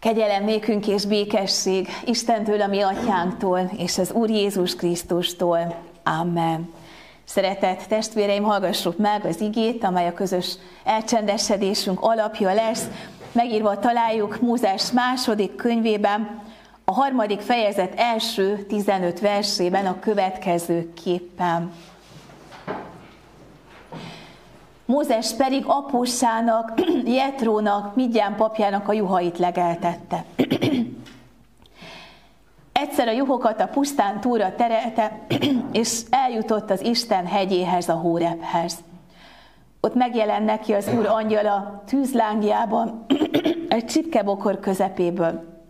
Kegyelem nékünk és békesség Istentől, a mi atyánktól, és az Úr Jézus Krisztustól. Amen. Szeretett testvéreim, hallgassuk meg az igét, amely a közös elcsendesedésünk alapja lesz. Megírva találjuk Mózes második könyvében, a harmadik fejezet első 15 versében a következő képpen. Mózes pedig apósának, Jetrónak, Midján papjának a juhait legeltette. Egyszer a juhokat a pusztán túra terelte, és eljutott az Isten hegyéhez, a Hórephez. Ott megjelent neki az Úr angyala tűzlángjában, egy csipkebokor közepéből.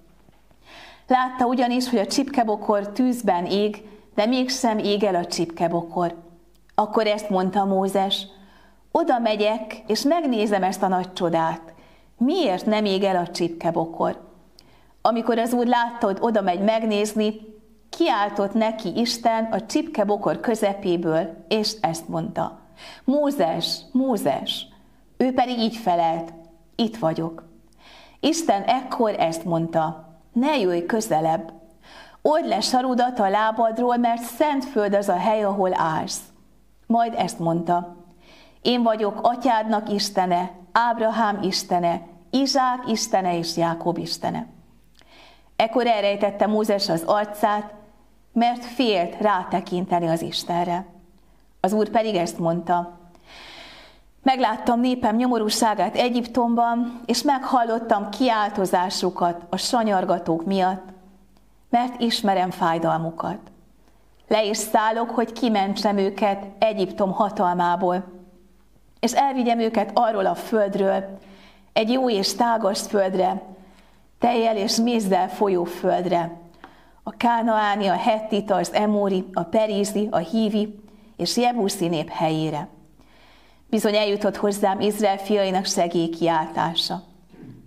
Látta ugyanis, hogy a csipkebokor tűzben ég, de mégsem ég el a csipkebokor. Akkor ezt mondta Mózes, oda megyek, és megnézem ezt a nagy csodát. Miért nem ég el a csipkebokor? Amikor az úr látta, hogy oda megy megnézni, kiáltott neki Isten a csipkebokor közepéből, és ezt mondta. Mózes, Mózes! Ő pedig így felelt, itt vagyok. Isten ekkor ezt mondta, ne jöjj közelebb, old le sarudat a lábadról, mert szent föld az a hely, ahol állsz. Majd ezt mondta, én vagyok atyádnak Istene, Ábrahám Istene, Izsák Istene és Jákob Istene. Ekkor elrejtette Mózes az arcát, mert félt rátekinteni az Istenre. Az Úr pedig ezt mondta, Megláttam népem nyomorúságát Egyiptomban, és meghallottam kiáltozásukat a sanyargatók miatt, mert ismerem fájdalmukat. Le is szállok, hogy kimentsem őket Egyiptom hatalmából, és elvigyem őket arról a földről, egy jó és tágas földre, tejjel és mézzel folyó földre, a kánaáni, a hettita, az emóri, a perízi, a hívi és jebuszi nép helyére. Bizony eljutott hozzám Izrael fiainak segélykiáltása.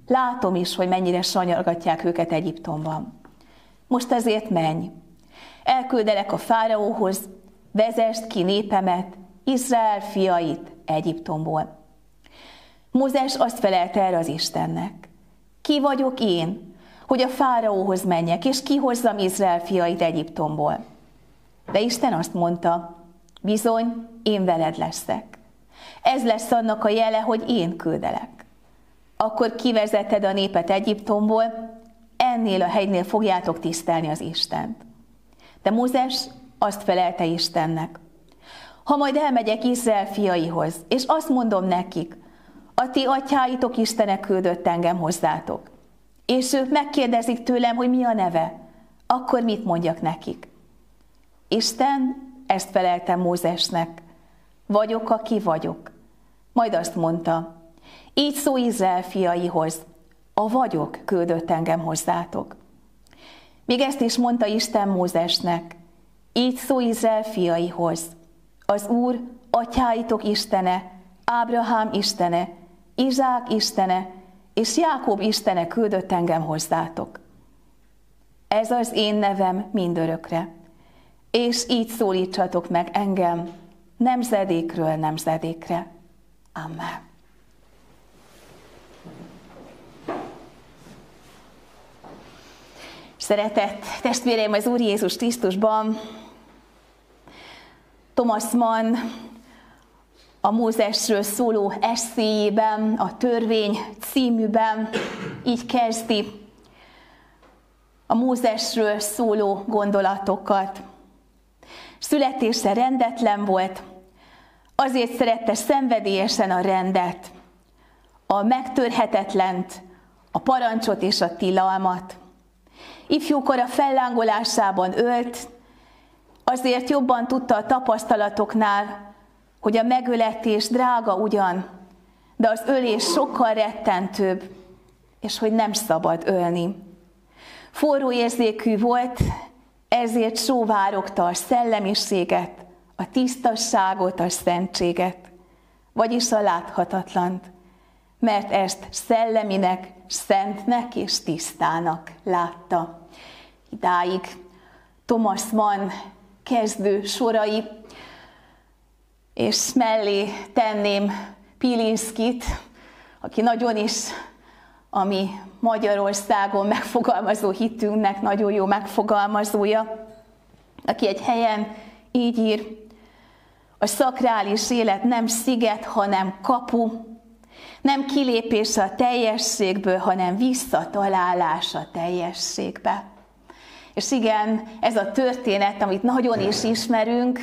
Látom is, hogy mennyire sanyargatják őket Egyiptomban. Most ezért menj. Elküldelek a fáraóhoz, vezest ki népemet, Izrael fiait Egyiptomból. Mózes azt felelte erre az Istennek. Ki vagyok én, hogy a fáraóhoz menjek, és kihozzam Izrael fiait Egyiptomból? De Isten azt mondta, bizony, én veled leszek. Ez lesz annak a jele, hogy én küldelek. Akkor kivezeted a népet Egyiptomból, ennél a hegynél fogjátok tisztelni az Istent. De Mózes azt felelte Istennek, ha majd elmegyek Izrael fiaihoz, és azt mondom nekik, a ti atyáitok Istene küldött engem hozzátok, és ők megkérdezik tőlem, hogy mi a neve, akkor mit mondjak nekik? Isten ezt feleltem Mózesnek, vagyok, aki vagyok. Majd azt mondta, így szó Izrael fiaihoz, a vagyok küldött engem hozzátok. Még ezt is mondta Isten Mózesnek, így szó Izrael fiaihoz, az Úr, atyáitok Istene, Ábrahám Istene, Izsák Istene és Jákob Istene küldött engem hozzátok. Ez az én nevem mindörökre, és így szólítsatok meg engem nemzedékről nemzedékre. Amen. Szeretett testvéreim az Úr Jézus Krisztusban, Thomas Mann a Mózesről szóló eszéjében, a törvény címűben így kezdi a Mózesről szóló gondolatokat. Születése rendetlen volt, azért szerette szenvedélyesen a rendet, a megtörhetetlent, a parancsot és a tilalmat. Ifjúkor a fellángolásában ölt, azért jobban tudta a tapasztalatoknál, hogy a megöletés drága ugyan, de az ölés sokkal rettentőbb, és hogy nem szabad ölni. Forró érzékű volt, ezért sóvárogta a szellemiséget, a tisztasságot, a szentséget, vagyis a láthatatlant, mert ezt szelleminek, szentnek és tisztának látta. Idáig Thomas Mann kezdő sorai, és mellé tenném Pilinszkit, aki nagyon is ami Magyarországon megfogalmazó hitünknek nagyon jó megfogalmazója, aki egy helyen így ír, a szakrális élet nem sziget, hanem kapu, nem kilépés a teljességből, hanem visszatalálás a teljességbe. És igen, ez a történet, amit nagyon is ismerünk,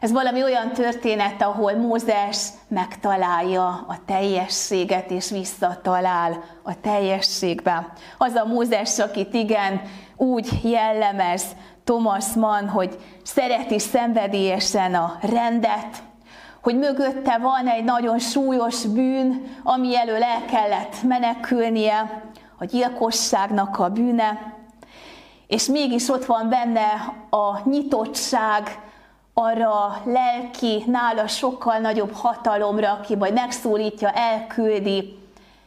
ez valami olyan történet, ahol Mózes megtalálja a teljességet, és visszatalál a teljességbe. Az a Mózes, akit igen, úgy jellemez Thomas Mann, hogy szereti szenvedélyesen a rendet, hogy mögötte van egy nagyon súlyos bűn, ami elől el kellett menekülnie, a gyilkosságnak a bűne, és mégis ott van benne a nyitottság arra lelki, nála sokkal nagyobb hatalomra, aki majd megszólítja, elküldi,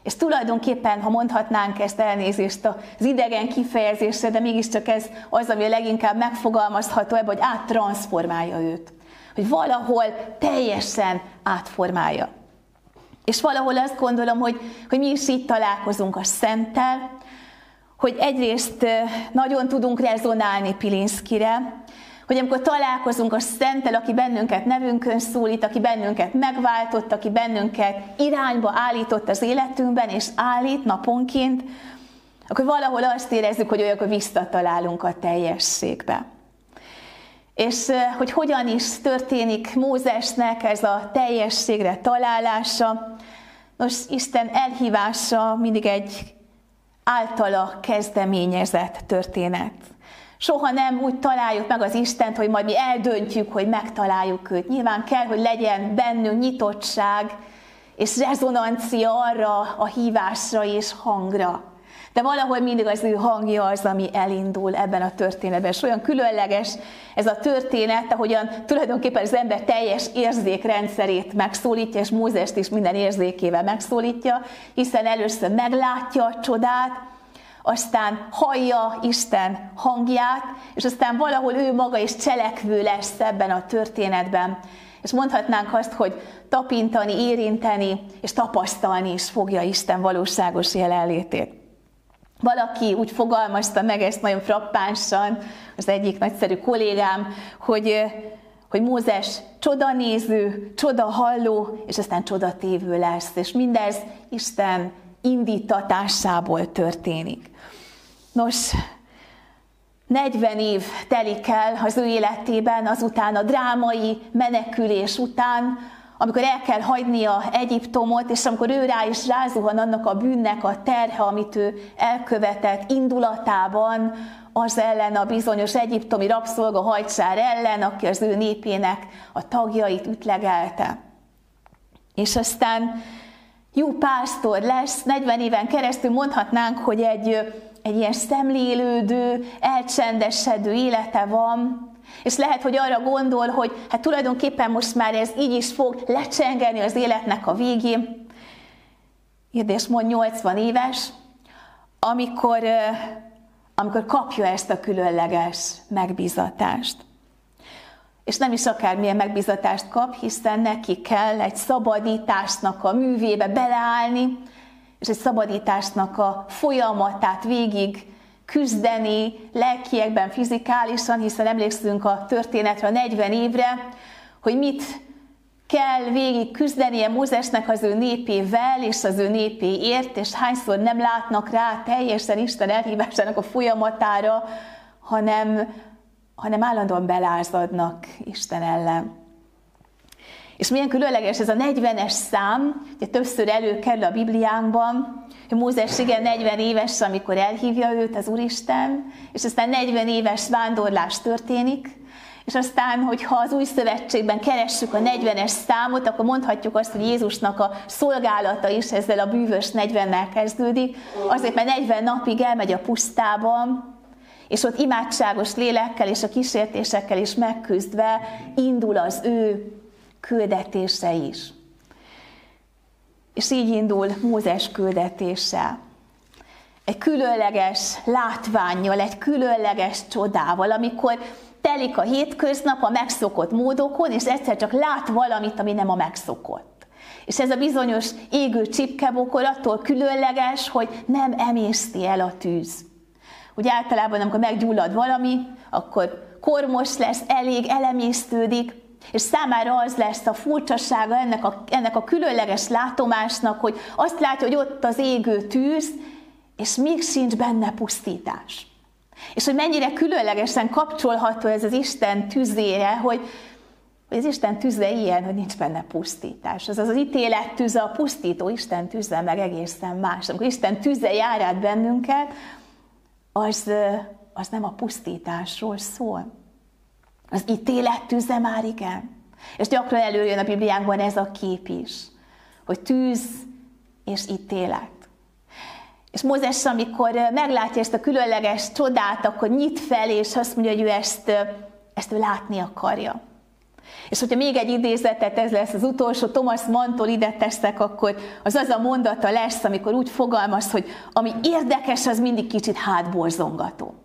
és tulajdonképpen, ha mondhatnánk ezt elnézést az idegen kifejezésre, de mégiscsak ez az, ami a leginkább megfogalmazható ebben, hogy áttranszformálja őt. Hogy valahol teljesen átformálja. És valahol azt gondolom, hogy, hogy mi is így találkozunk a Szenttel, hogy egyrészt nagyon tudunk rezonálni Pilinszkire, hogy amikor találkozunk a Szenttel, aki bennünket nevünkön szólít, aki bennünket megváltott, aki bennünket irányba állított az életünkben, és állít naponként, akkor valahol azt érezzük, hogy olyankor visszatalálunk a teljességbe. És hogy hogyan is történik Mózesnek ez a teljességre találása, most Isten elhívása mindig egy általa kezdeményezett történet. Soha nem úgy találjuk meg az Istent, hogy majd mi eldöntjük, hogy megtaláljuk őt. Nyilván kell, hogy legyen bennünk nyitottság és rezonancia arra a hívásra és hangra. De valahol mindig az ő hangja az, ami elindul ebben a történetben. És olyan különleges ez a történet, ahogyan tulajdonképpen az ember teljes érzékrendszerét megszólítja, és Mózest is minden érzékével megszólítja, hiszen először meglátja a csodát, aztán hallja Isten hangját, és aztán valahol ő maga is cselekvő lesz ebben a történetben. És mondhatnánk azt, hogy tapintani, érinteni és tapasztalni is fogja Isten valóságos jelenlétét. Valaki úgy fogalmazta meg ezt nagyon frappánsan, az egyik nagyszerű kollégám, hogy, hogy Mózes csodanéző, csodahalló, és aztán csodatévő lesz. És mindez Isten indítatásából történik. Nos, 40 év telik el az ő életében, azután a drámai menekülés után, amikor el kell hagynia Egyiptomot, és amikor ő rá is rázuhan annak a bűnnek a terhe, amit ő elkövetett indulatában, az ellen a bizonyos egyiptomi rabszolga hajtsár ellen, aki az ő népének a tagjait ütlegelte. És aztán jó pásztor lesz, 40 éven keresztül mondhatnánk, hogy egy, egy ilyen szemlélődő, elcsendesedő élete van, és lehet, hogy arra gondol, hogy hát tulajdonképpen most már ez így is fog lecsengeni az életnek a végén. Érdés mond 80 éves, amikor, amikor kapja ezt a különleges megbízatást. És nem is akármilyen megbizatást kap, hiszen neki kell egy szabadításnak a művébe beleállni, és egy szabadításnak a folyamatát végig küzdeni lelkiekben, fizikálisan, hiszen emlékszünk a történetre a 40 évre, hogy mit kell végig küzdenie Mózesnek az ő népével és az ő népéért, és hányszor nem látnak rá teljesen Isten elhívásának a folyamatára, hanem hanem állandóan belázadnak Isten ellen. És milyen különleges ez a 40-es szám, ugye többször előkerül a Bibliánkban, hogy Mózes igen 40 éves, amikor elhívja őt az Úristen, és aztán 40 éves vándorlás történik, és aztán, hogyha az új szövetségben keressük a 40-es számot, akkor mondhatjuk azt, hogy Jézusnak a szolgálata is ezzel a bűvös 40-nel kezdődik, azért mert 40 napig elmegy a pusztában, és ott imádságos lélekkel és a kísértésekkel is megküzdve indul az ő küldetése is. És így indul Mózes küldetése. Egy különleges látványjal, egy különleges csodával, amikor telik a hétköznap a megszokott módokon, és egyszer csak lát valamit, ami nem a megszokott. És ez a bizonyos égő csipkebokor attól különleges, hogy nem emészti el a tűz. Ugye általában, amikor meggyullad valami, akkor kormos lesz, elég, elemésztődik, és számára az lesz a furcsasága ennek a, ennek a különleges látomásnak, hogy azt látja, hogy ott az égő tűz, és még sincs benne pusztítás. És hogy mennyire különlegesen kapcsolható ez az Isten tüzére, hogy, hogy az Isten tüze ilyen, hogy nincs benne pusztítás. Az az, az ítélet tüze, a pusztító Isten tüze meg egészen más. Amikor Isten tüze jár át bennünket, az, az nem a pusztításról szól. Az ítélet tüze már igen. És gyakran előjön a Bibliánkban ez a kép is, hogy tűz és ítélet. És Mózes, amikor meglátja ezt a különleges csodát, akkor nyit fel, és azt mondja, hogy ő ezt, ezt ő látni akarja. És hogyha még egy idézetet, ez lesz az utolsó, Thomas Mantól ide teszek, akkor az az a mondata lesz, amikor úgy fogalmaz, hogy ami érdekes, az mindig kicsit hátborzongató.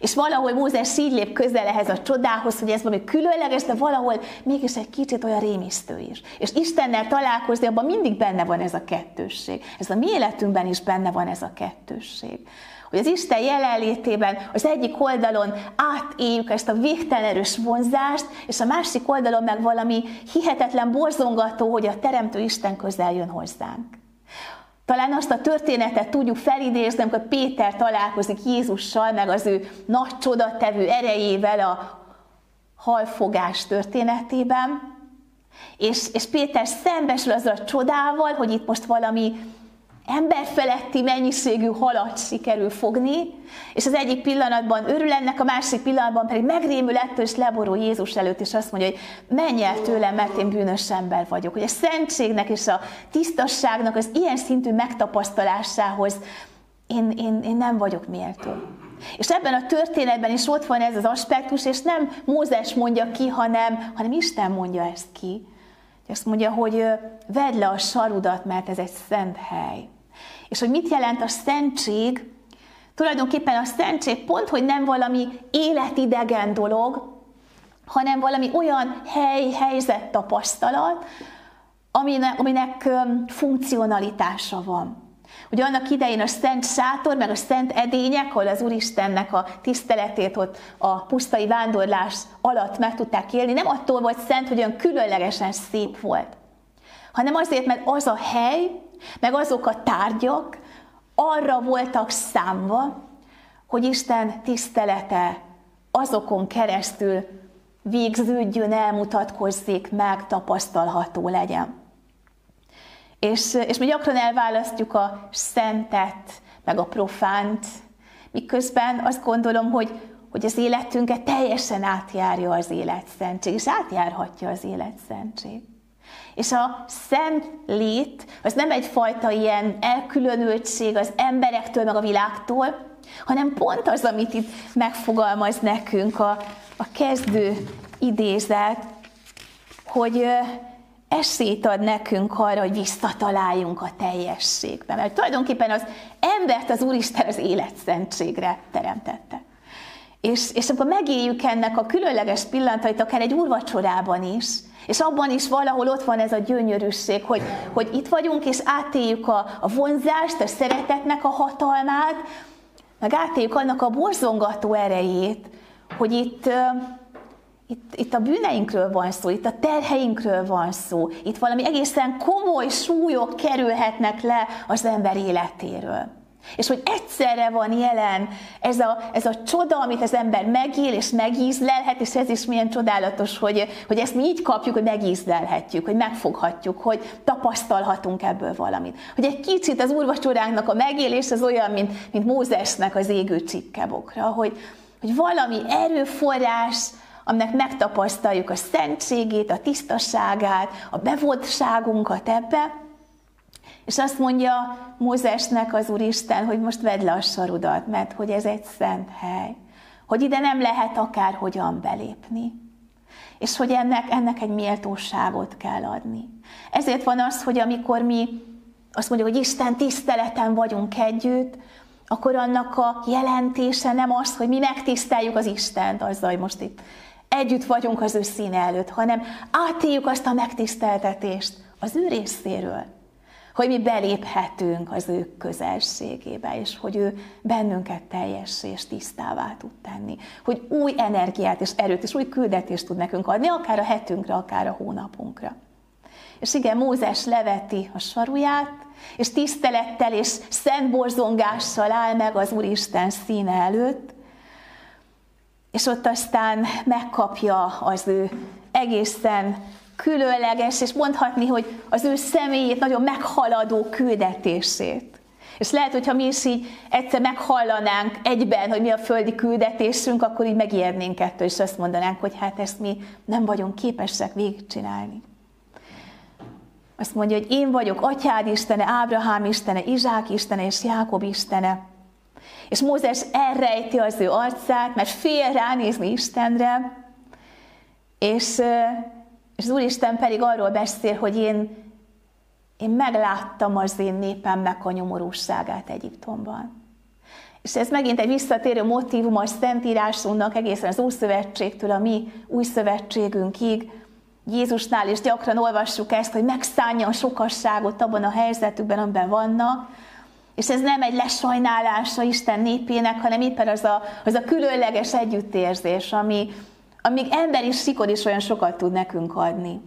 És valahol Mózes így lép közel ehhez a csodához, hogy ez valami különleges, de valahol mégis egy kicsit olyan rémisztő is. És Istennel találkozni, abban mindig benne van ez a kettősség. Ez a mi életünkben is benne van ez a kettősség. Hogy az Isten jelenlétében az egyik oldalon átéljük ezt a végtelen erős vonzást, és a másik oldalon meg valami hihetetlen borzongató, hogy a Teremtő Isten közel jön hozzánk. Talán azt a történetet tudjuk felidézni, amikor Péter találkozik Jézussal, meg az ő nagy csodatevő erejével a halfogás történetében, és, és Péter szembesül azzal a csodával, hogy itt most valami emberfeletti mennyiségű halat sikerül fogni, és az egyik pillanatban örül ennek, a másik pillanatban pedig megrémül ettől, és leborul Jézus előtt, és azt mondja, hogy menj el tőlem, mert én bűnös ember vagyok. Hogy a szentségnek és a tisztasságnak az ilyen szintű megtapasztalásához én, én, én nem vagyok méltó. És ebben a történetben is ott van ez az aspektus, és nem Mózes mondja ki, hanem, hanem Isten mondja ezt ki. Azt mondja, hogy vedd le a sarudat, mert ez egy szent hely. És hogy mit jelent a szentség? Tulajdonképpen a szentség pont, hogy nem valami életidegen dolog, hanem valami olyan hely, helyzet, tapasztalat, aminek, aminek funkcionalitása van. Ugye annak idején a szent sátor, meg a szent edények, ahol az Úristennek a tiszteletét ott a pusztai vándorlás alatt meg tudták élni, nem attól volt szent, hogy olyan különlegesen szép volt, hanem azért, mert az a hely, meg azok a tárgyak arra voltak számva, hogy Isten tisztelete azokon keresztül végződjön, elmutatkozzék, megtapasztalható legyen. És, és mi gyakran elválasztjuk a szentet, meg a profánt, miközben azt gondolom, hogy, hogy az életünket teljesen átjárja az életszentség, és átjárhatja az életszentség. És a szent lét az nem egyfajta ilyen elkülönültség az emberektől, meg a világtól, hanem pont az, amit itt megfogalmaz nekünk a, a kezdő idézet, hogy esélyt ad nekünk arra, hogy visszataláljunk a teljességbe. Mert tulajdonképpen az embert az Úristen az életszentségre teremtette. És, és akkor megéljük ennek a különleges pillanatait, akár egy úrvacsorában is, és abban is valahol ott van ez a gyönyörűség, hogy, hogy itt vagyunk, és átéljük a, a vonzást, a szeretetnek a hatalmát, meg átéljük annak a borzongató erejét, hogy itt, itt, itt a bűneinkről van szó, itt a terheinkről van szó, itt valami egészen komoly súlyok kerülhetnek le az ember életéről. És hogy egyszerre van jelen ez a, ez a csoda, amit az ember megél és megízlelhet, és ez is milyen csodálatos, hogy, hogy ezt mi így kapjuk, hogy megízlelhetjük, hogy megfoghatjuk, hogy tapasztalhatunk ebből valamit. Hogy egy kicsit az úrvacsoránknak a megélés az olyan, mint, mint Mózesnek az égő csikkebokra, hogy, hogy valami erőforrás, aminek megtapasztaljuk a szentségét, a tisztaságát, a bevoltságunkat ebbe, és azt mondja Mózesnek az Úristen, hogy most vedd le a sarudat, mert hogy ez egy szent hely. Hogy ide nem lehet akárhogyan belépni. És hogy ennek, ennek egy méltóságot kell adni. Ezért van az, hogy amikor mi azt mondjuk, hogy Isten tiszteleten vagyunk együtt, akkor annak a jelentése nem az, hogy mi megtiszteljük az Istent azzal, hogy most itt együtt vagyunk az ő színe előtt, hanem átéljük azt a megtiszteltetést, az ő részéről, hogy mi beléphetünk az ő közelségébe, és hogy ő bennünket teljes és tisztává tud tenni. Hogy új energiát és erőt és új küldetést tud nekünk adni, akár a hetünkre, akár a hónapunkra. És igen, Mózes leveti a saruját, és tisztelettel és szent borzongással áll meg az Úristen színe előtt, és ott aztán megkapja az ő egészen különleges, és mondhatni, hogy az ő személyét nagyon meghaladó küldetését. És lehet, hogyha mi is így egyszer meghallanánk egyben, hogy mi a földi küldetésünk, akkor így megijednénk ettől, és azt mondanánk, hogy hát ezt mi nem vagyunk képesek végigcsinálni. Azt mondja, hogy én vagyok atyád istene, Ábrahám istene, Izsák istene és Jákob istene. És Mózes elrejti az ő arcát, mert fél ránézni Istenre, és, és az Úristen pedig arról beszél, hogy én, én megláttam az én népemnek a nyomorúságát Egyiptomban. És ez megint egy visszatérő motivum a Szentírásunknak egészen az Újszövetségtől a mi új szövetségünkig, Jézusnál is gyakran olvassuk ezt, hogy megszállja a sokasságot abban a helyzetükben, amiben vannak, és ez nem egy lesajnálása Isten népének, hanem éppen az a, az a különleges együttérzés, ami, amíg emberi sikor is olyan sokat tud nekünk adni.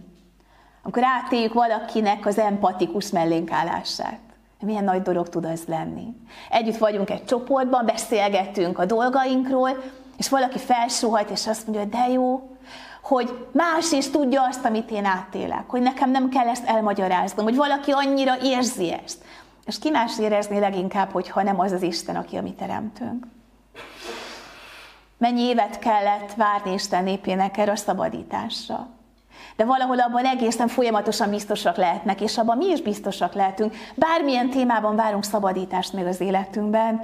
Amikor átéljük valakinek az empatikus mellénkállását. Milyen nagy dolog tud az lenni. Együtt vagyunk egy csoportban, beszélgetünk a dolgainkról, és valaki felsóhajt, és azt mondja, hogy de jó, hogy más is tudja azt, amit én átélek, hogy nekem nem kell ezt elmagyaráznom, hogy valaki annyira érzi ezt. És ki más érezni leginkább, hogyha nem az az Isten, aki a mi teremtünk. Mennyi évet kellett várni Isten népének erre a szabadításra. De valahol abban egészen folyamatosan biztosak lehetnek, és abban mi is biztosak lehetünk. Bármilyen témában várunk szabadítást még az életünkben,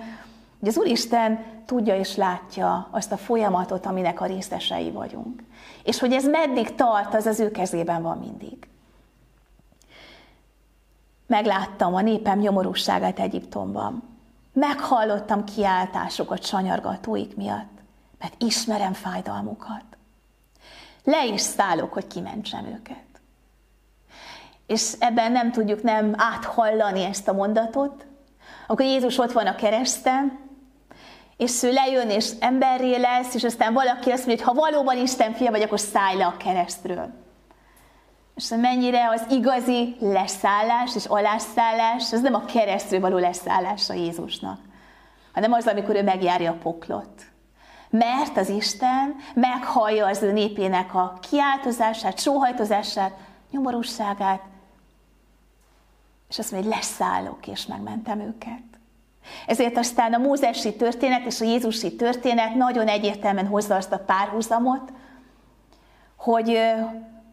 hogy az Úristen tudja és látja azt a folyamatot, aminek a részesei vagyunk. És hogy ez meddig tart, az az ő kezében van mindig. Megláttam a népem nyomorúságát Egyiptomban. Meghallottam kiáltásokat sanyargatóik miatt, mert ismerem fájdalmukat. Le is szállok, hogy kimentsem őket. És ebben nem tudjuk nem áthallani ezt a mondatot, akkor Jézus ott van a kereszten, és ő lejön, és emberré lesz, és aztán valaki azt mondja, hogy ha valóban Isten fia vagy, akkor szállj le a keresztről. És mennyire az igazi leszállás és alászállás, az nem a keresztről való leszállás a Jézusnak, hanem az, amikor ő megjárja a poklot. Mert az Isten meghallja az ő népének a kiáltozását, sóhajtozását, nyomorúságát, és azt mondja, hogy leszállok, és megmentem őket. Ezért aztán a mózesi történet és a Jézusi történet nagyon egyértelműen hozza azt a párhuzamot, hogy,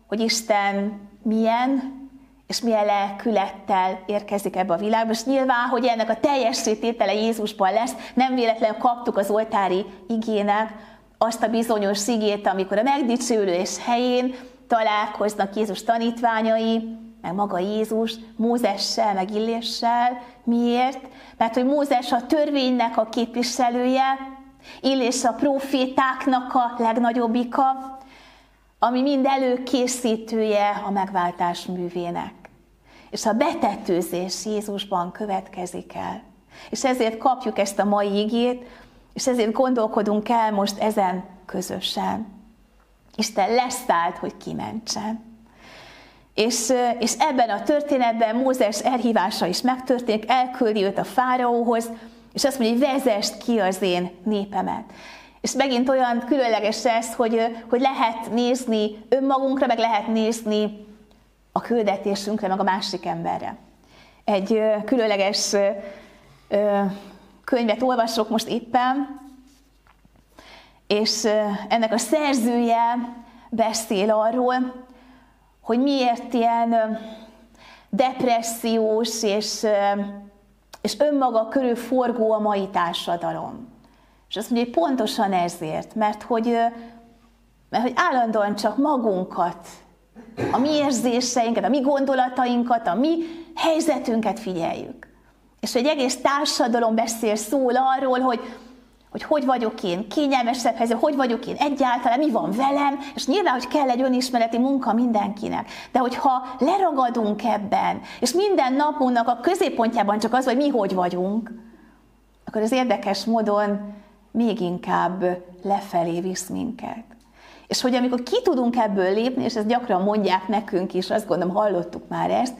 hogy Isten milyen és milyen lelkülettel érkezik ebbe a világba, és nyilván, hogy ennek a teljesítétele Jézusban lesz, nem véletlenül kaptuk az oltári igének azt a bizonyos igét, amikor a megdicsőülés helyén találkoznak Jézus tanítványai, meg maga Jézus, Mózessel, meg Illéssel. Miért? Mert hogy Mózes a törvénynek a képviselője, Illés a profétáknak a legnagyobbika, ami mind előkészítője a megváltás művének. És a betetőzés Jézusban következik el. És ezért kapjuk ezt a mai igét, és ezért gondolkodunk el most ezen közösen. Isten leszállt, hogy kimentsen. És, és ebben a történetben Mózes elhívása is megtörténik, elküldi őt a fáraóhoz, és azt mondja, hogy vezest ki az én népemet. És megint olyan különleges ez, hogy, hogy lehet nézni önmagunkra, meg lehet nézni a küldetésünkre, meg a másik emberre. Egy különleges könyvet olvasok most éppen, és ennek a szerzője beszél arról, hogy miért ilyen depressziós és, és önmaga körül forgó a mai társadalom. És azt mondja, hogy pontosan ezért, mert hogy, mert hogy állandóan csak magunkat, a mi érzéseinket, a mi gondolatainkat, a mi helyzetünket figyeljük. És hogy egész társadalom beszél, szól arról, hogy hogy hogy vagyok én kényelmesebb helyzet, hogy vagyok én egyáltalán, mi van velem, és nyilván, hogy kell egy önismereti munka mindenkinek. De hogyha leragadunk ebben, és minden napunknak a középpontjában csak az, hogy mi hogy vagyunk, akkor az érdekes módon még inkább lefelé visz minket. És hogy amikor ki tudunk ebből lépni, és ezt gyakran mondják nekünk is, azt gondolom hallottuk már ezt,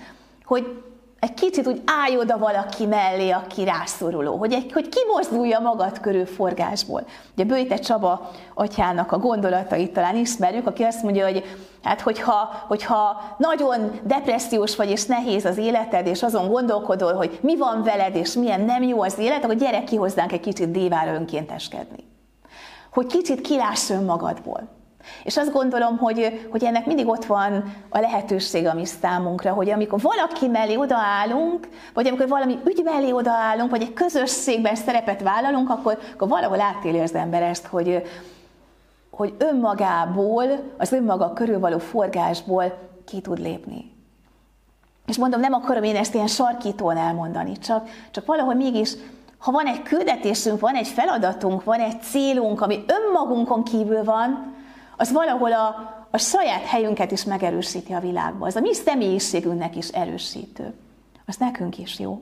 hogy egy kicsit úgy állj oda valaki mellé, aki rászoruló, hogy, egy, hogy kimozdulja magad körül forgásból. Ugye Bőjte Csaba atyának a gondolatait talán ismerjük, aki azt mondja, hogy hát hogyha, hogyha nagyon depressziós vagy és nehéz az életed, és azon gondolkodol, hogy mi van veled, és milyen nem jó az élet, akkor gyere ki hozzánk egy kicsit dévára önkénteskedni. Hogy kicsit kiláss önmagadból. És azt gondolom, hogy, hogy ennek mindig ott van a lehetőség a mi számunkra, hogy amikor valaki mellé odaállunk, vagy amikor valami ügy mellé odaállunk, vagy egy közösségben szerepet vállalunk, akkor, akkor valahol átéli az ember ezt, hogy, hogy önmagából, az önmaga körül való forgásból ki tud lépni. És mondom, nem akarom én ezt ilyen sarkítón elmondani, csak, csak valahol mégis, ha van egy küldetésünk, van egy feladatunk, van egy célunk, ami önmagunkon kívül van, az valahol a, a saját helyünket is megerősíti a világban. Az a mi személyiségünknek is erősítő. Az nekünk is jó.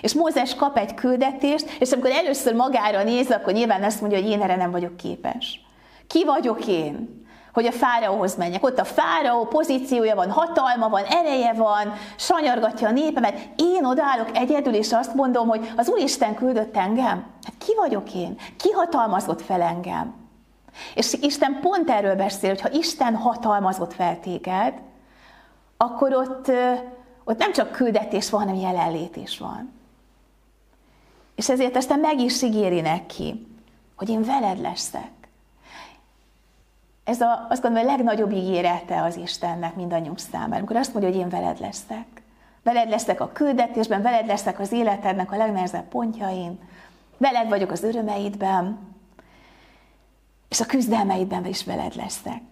És Mózes kap egy küldetést, és amikor először magára néz, akkor nyilván azt mondja, hogy én erre nem vagyok képes. Ki vagyok én? hogy a fáraóhoz menjek. Ott a fáraó pozíciója van, hatalma van, ereje van, sanyargatja a népemet. Én odaállok egyedül, és azt mondom, hogy az Úristen küldött engem. Hát ki vagyok én? Ki hatalmazott fel engem? És Isten pont erről beszél, hogy ha Isten hatalmazott fel téged, akkor ott, ott nem csak küldetés van, hanem jelenlét is van. És ezért aztán meg is ígéri neki, hogy én veled leszek. Ez a, azt gondolom, a legnagyobb ígérete az Istennek mindannyiunk számára, amikor azt mondja, hogy én veled leszek. Veled leszek a küldetésben, veled leszek az életednek a legnehezebb pontjain, veled vagyok az örömeidben, és a küzdelmeidben is veled leszek.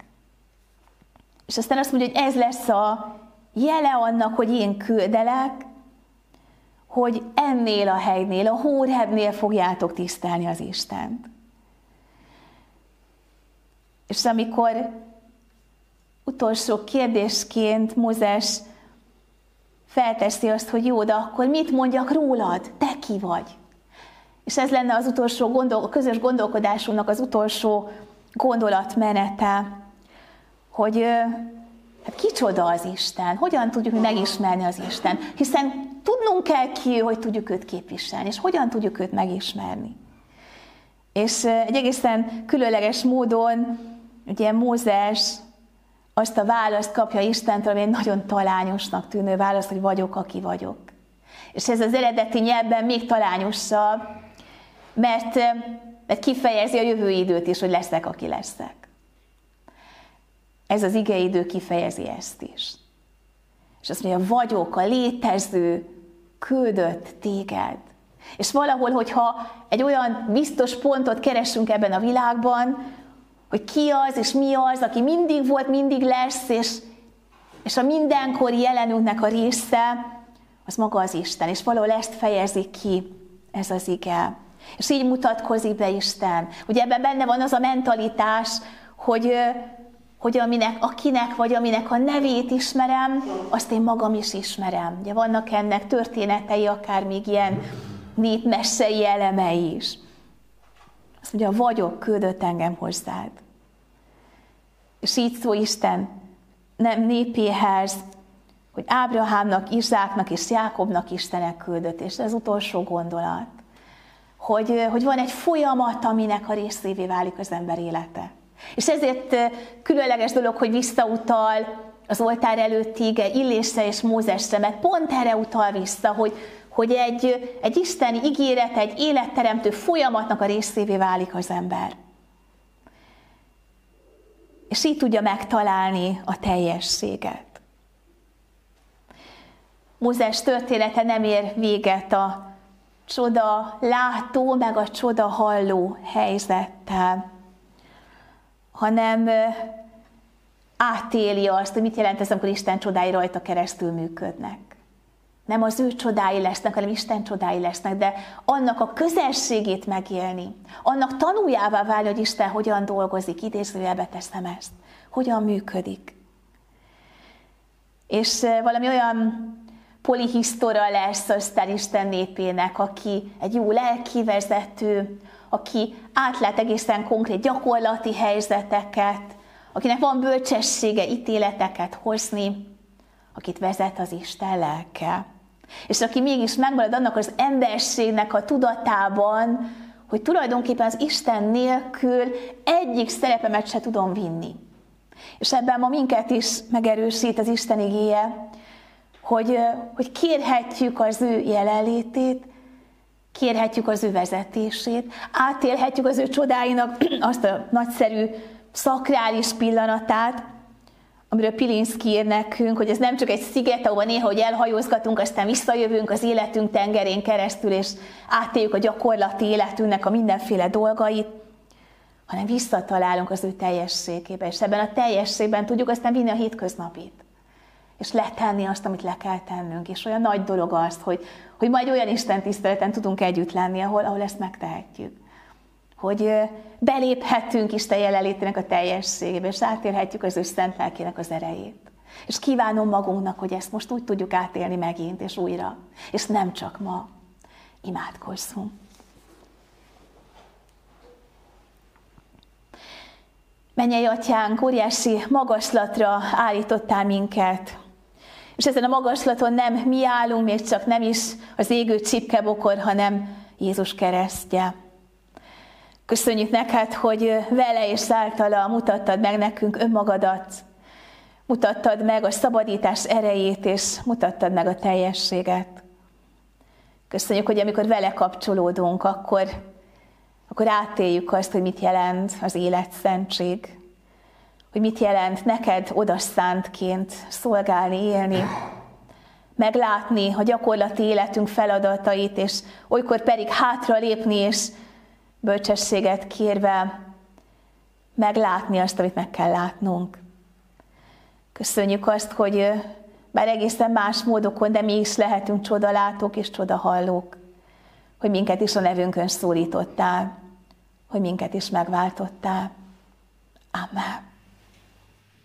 És aztán azt mondja, hogy ez lesz a jele annak, hogy én küldelek, hogy ennél a helynél, a Hórhebnél fogjátok tisztelni az Istent. És amikor utolsó kérdésként Mózes felteszi azt, hogy jó, de akkor mit mondjak rólad? Te ki vagy? És ez lenne az utolsó gondol, a közös gondolkodásunknak az utolsó gondolatmenete, hogy hát kicsoda az Isten, hogyan tudjuk megismerni az Isten, hiszen tudnunk kell ki, hogy tudjuk őt képviselni, és hogyan tudjuk őt megismerni. És egy egészen különleges módon, ugye Mózes azt a választ kapja Istentől, ami egy nagyon talányosnak tűnő válasz, hogy vagyok, aki vagyok. És ez az eredeti nyelvben még talányosabb, mert, mert kifejezi a jövő időt is, hogy leszek, aki leszek. Ez az igeidő kifejezi ezt is. És azt mondja, vagyok a létező, küldött téged. És valahol, hogyha egy olyan biztos pontot keresünk ebben a világban, hogy ki az és mi az, aki mindig volt, mindig lesz, és, és a mindenkori jelenünknek a része, az maga az Isten. És valahol ezt fejezi ki ez az ige. És így mutatkozik be Isten. Ugye ebben benne van az a mentalitás, hogy, hogy aminek, akinek vagy aminek a nevét ismerem, azt én magam is ismerem. Ugye vannak ennek történetei, akár még ilyen népmessei elemei is. Azt mondja, vagyok, küldött engem hozzád. És így szó Isten nem népéhez, hogy Ábrahámnak, Izsáknak és Jákobnak Istenek küldött, és ez utolsó gondolat hogy, hogy van egy folyamat, aminek a részévé válik az ember élete. És ezért különleges dolog, hogy visszautal az oltár előtti ige Illésre és Mózesre, mert pont erre utal vissza, hogy, hogy egy, egy isteni ígéret, egy életteremtő folyamatnak a részévé válik az ember. És így tudja megtalálni a teljességet. Mózes története nem ér véget a csoda látó, meg a csoda halló helyzettel, hanem átéli azt, hogy mit jelent ez, amikor Isten csodái rajta keresztül működnek. Nem az ő csodái lesznek, hanem Isten csodái lesznek, de annak a közelségét megélni, annak tanuljává válni, hogy Isten hogyan dolgozik, idézőjelbe teszem ezt, hogyan működik. És valami olyan polihisztora lesz aztán Isten népének, aki egy jó lelkivezető, aki átlát egészen konkrét gyakorlati helyzeteket, akinek van bölcsessége ítéleteket hozni, akit vezet az Isten lelke. És aki mégis megmarad annak az emberségnek a tudatában, hogy tulajdonképpen az Isten nélkül egyik szerepemet se tudom vinni. És ebben ma minket is megerősít az Isten igéje, hogy, hogy kérhetjük az ő jelenlétét, kérhetjük az ő vezetését, átélhetjük az ő csodáinak azt a nagyszerű szakrális pillanatát, amiről Pilinszki ír nekünk, hogy ez nem csak egy sziget, ahol néha, hogy elhajózgatunk, aztán visszajövünk az életünk tengerén keresztül, és átéljük a gyakorlati életünknek a mindenféle dolgait, hanem visszatalálunk az ő teljességébe, és ebben a teljességben tudjuk aztán vinni a hétköznapit és letenni azt, amit le kell tennünk. És olyan nagy dolog az, hogy, hogy majd olyan Isten tiszteleten tudunk együtt lenni, ahol, ahol ezt megtehetjük. Hogy beléphetünk Isten jelenlétének a teljességébe, és átélhetjük az ő szent lelkének az erejét. És kívánom magunknak, hogy ezt most úgy tudjuk átélni megint és újra. És nem csak ma. Imádkozzunk. Mennyei atyánk, óriási magaslatra állítottál minket, és ezen a magaslaton nem mi állunk, még csak nem is az égő csipkebokor, hanem Jézus keresztje. Köszönjük neked, hogy vele és általa mutattad meg nekünk önmagadat, mutattad meg a szabadítás erejét, és mutattad meg a teljességet. Köszönjük, hogy amikor vele kapcsolódunk, akkor, akkor átéljük azt, hogy mit jelent az életszentség, hogy mit jelent neked odaszántként szolgálni, élni, meglátni a gyakorlati életünk feladatait, és olykor pedig hátra lépni, és bölcsességet kérve meglátni azt, amit meg kell látnunk. Köszönjük azt, hogy bár egészen más módokon, de mi is lehetünk csodalátók és csodahallók, hogy minket is a nevünkön szólítottál, hogy minket is megváltottál. Amen.